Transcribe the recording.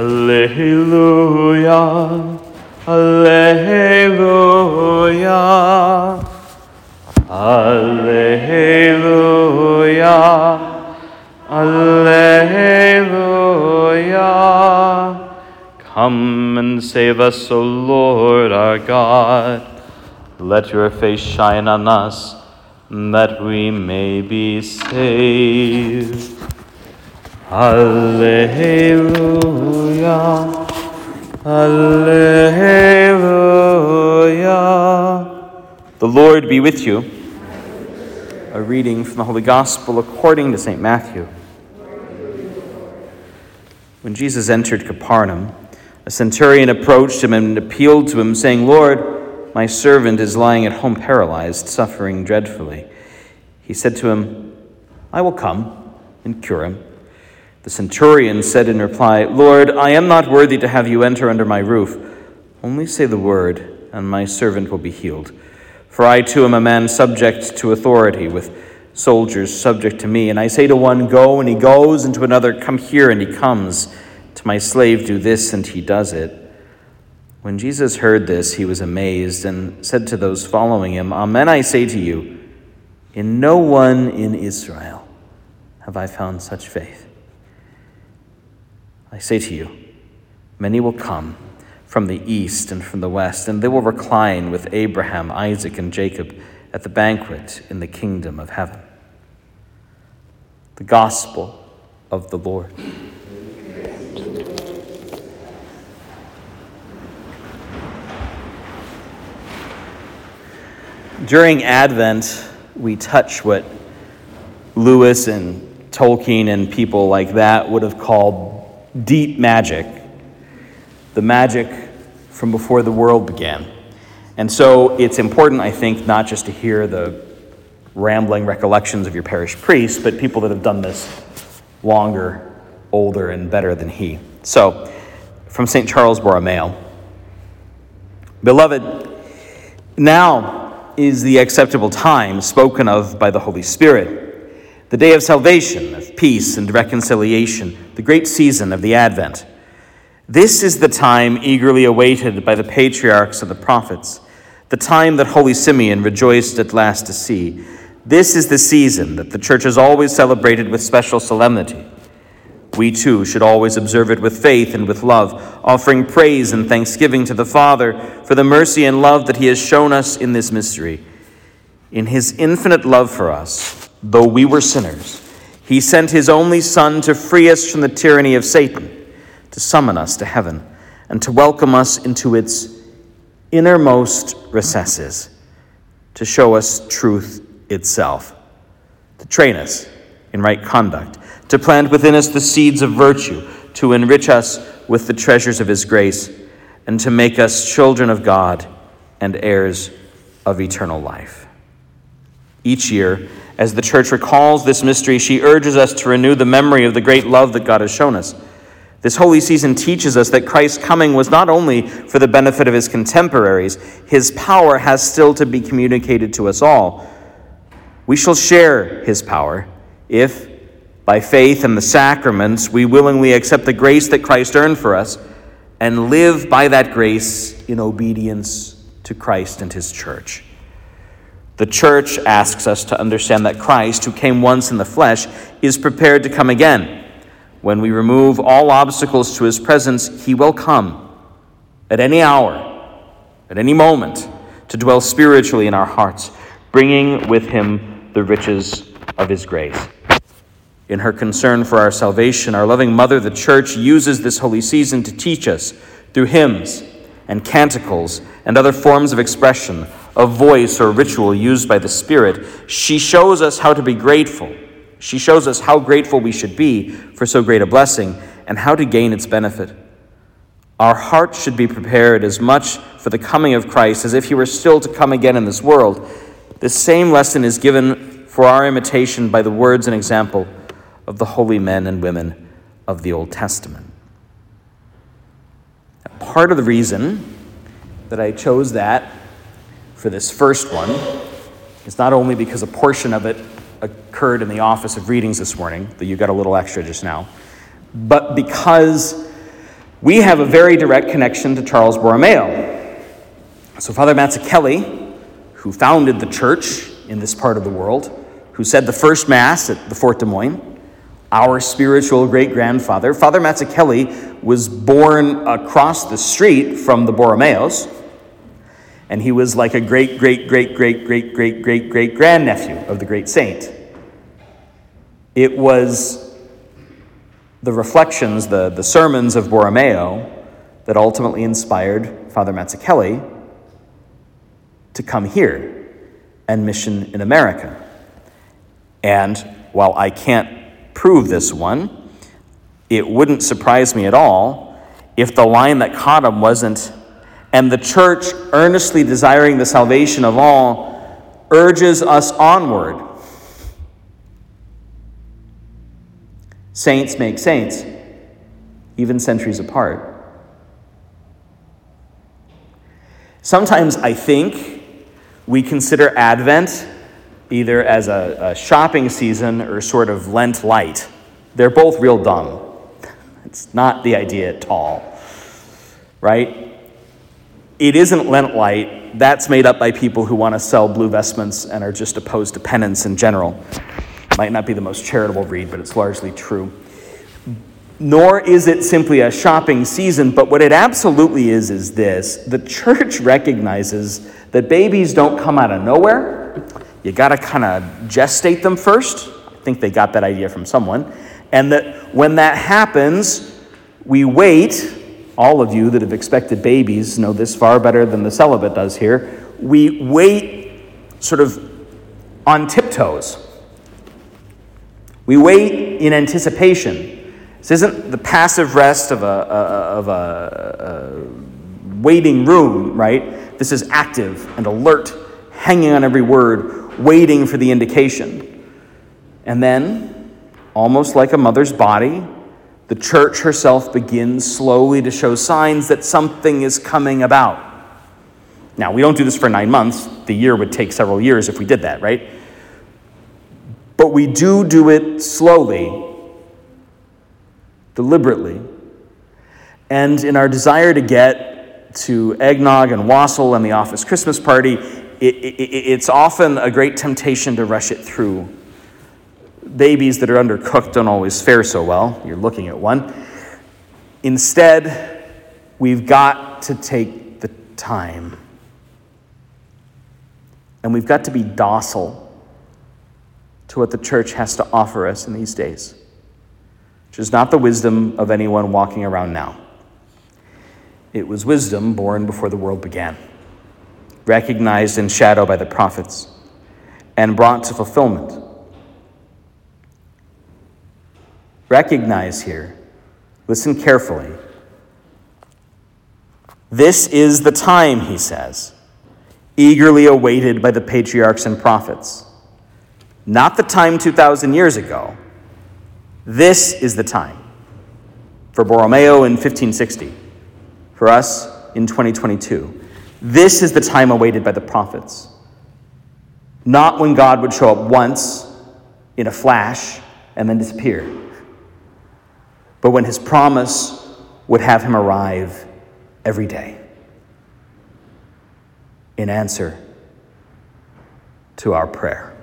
Alleluia, Alleluia, Alleluia, Alleluia. Come and save us, O Lord our God. Let your face shine on us, that we may be saved. Alleluia. Alleluia. The Lord be with you. A reading from the Holy Gospel according to St. Matthew. When Jesus entered Capernaum, a centurion approached him and appealed to him, saying, Lord, my servant is lying at home paralyzed, suffering dreadfully. He said to him, I will come and cure him. The centurion said in reply, Lord, I am not worthy to have you enter under my roof. Only say the word, and my servant will be healed. For I too am a man subject to authority, with soldiers subject to me. And I say to one, Go, and he goes, and to another, Come here, and he comes. To my slave, Do this, and he does it. When Jesus heard this, he was amazed, and said to those following him, Amen, I say to you, in no one in Israel have I found such faith. I say to you, many will come from the east and from the west, and they will recline with Abraham, Isaac, and Jacob at the banquet in the kingdom of heaven. The Gospel of the Lord. During Advent, we touch what Lewis and Tolkien and people like that would have called deep magic, the magic from before the world began. And so it's important, I think, not just to hear the rambling recollections of your parish priest, but people that have done this longer, older, and better than he. So, from St. Charles Borromeo Beloved, now is the acceptable time spoken of by the Holy Spirit the day of salvation, of peace and reconciliation, the great season of the Advent. This is the time eagerly awaited by the patriarchs and the prophets, the time that Holy Simeon rejoiced at last to see. This is the season that the Church has always celebrated with special solemnity. We too should always observe it with faith and with love, offering praise and thanksgiving to the Father for the mercy and love that He has shown us in this mystery. In His infinite love for us, though we were sinners, he sent his only Son to free us from the tyranny of Satan, to summon us to heaven, and to welcome us into its innermost recesses, to show us truth itself, to train us in right conduct, to plant within us the seeds of virtue, to enrich us with the treasures of his grace, and to make us children of God and heirs of eternal life. Each year, as the church recalls this mystery, she urges us to renew the memory of the great love that God has shown us. This holy season teaches us that Christ's coming was not only for the benefit of his contemporaries, his power has still to be communicated to us all. We shall share his power if, by faith and the sacraments, we willingly accept the grace that Christ earned for us and live by that grace in obedience to Christ and his church. The church asks us to understand that Christ, who came once in the flesh, is prepared to come again. When we remove all obstacles to his presence, he will come at any hour, at any moment, to dwell spiritually in our hearts, bringing with him the riches of his grace. In her concern for our salvation, our loving mother, the church, uses this holy season to teach us through hymns and canticles and other forms of expression a voice or ritual used by the Spirit, she shows us how to be grateful. She shows us how grateful we should be for so great a blessing and how to gain its benefit. Our hearts should be prepared as much for the coming of Christ as if he were still to come again in this world. This same lesson is given for our imitation by the words and example of the holy men and women of the Old Testament. Part of the reason that I chose that for this first one is not only because a portion of it occurred in the office of readings this morning, that you got a little extra just now, but because we have a very direct connection to Charles Borromeo. So, Father Mazzuchelli, who founded the church in this part of the world, who said the first Mass at the Fort Des Moines, our spiritual great grandfather, Father Mazzuchelli, was born across the street from the Borromeos, and he was like a great, great, great, great, great, great, great, great grandnephew of the great saint. It was the reflections, the, the sermons of Borromeo that ultimately inspired Father Mazzuchelli to come here and mission in America. And while I can't prove this one, it wouldn't surprise me at all if the line that caught him wasn't, and the church, earnestly desiring the salvation of all, urges us onward. Saints make saints, even centuries apart. Sometimes I think we consider Advent either as a, a shopping season or sort of Lent light. They're both real dumb. It's not the idea at all, right? It isn't Lent light. That's made up by people who want to sell blue vestments and are just opposed to penance in general. Might not be the most charitable read, but it's largely true. Nor is it simply a shopping season, but what it absolutely is is this the church recognizes that babies don't come out of nowhere you got to kind of gestate them first. I think they got that idea from someone. And that when that happens, we wait. All of you that have expected babies know this far better than the celibate does here. We wait sort of on tiptoes. We wait in anticipation. This isn't the passive rest of a, of a, a waiting room, right? This is active and alert, hanging on every word, waiting for the indication. And then, almost like a mother's body, the church herself begins slowly to show signs that something is coming about. Now, we don't do this for nine months. The year would take several years if we did that, right? But we do do it slowly, deliberately. And in our desire to get to eggnog and wassail and the office Christmas party, it, it, it's often a great temptation to rush it through. Babies that are undercooked don't always fare so well. You're looking at one. Instead, we've got to take the time. And we've got to be docile to what the church has to offer us in these days, which is not the wisdom of anyone walking around now. It was wisdom born before the world began recognized in shadow by the prophets, and brought to fulfillment. Recognize here, listen carefully. This is the time, he says, eagerly awaited by the patriarchs and prophets. Not the time 2,000 years ago. This is the time. For Borromeo in 1560, for us in 2022. This is the time awaited by the prophets. Not when God would show up once in a flash and then disappear, but when his promise would have him arrive every day in answer to our prayer.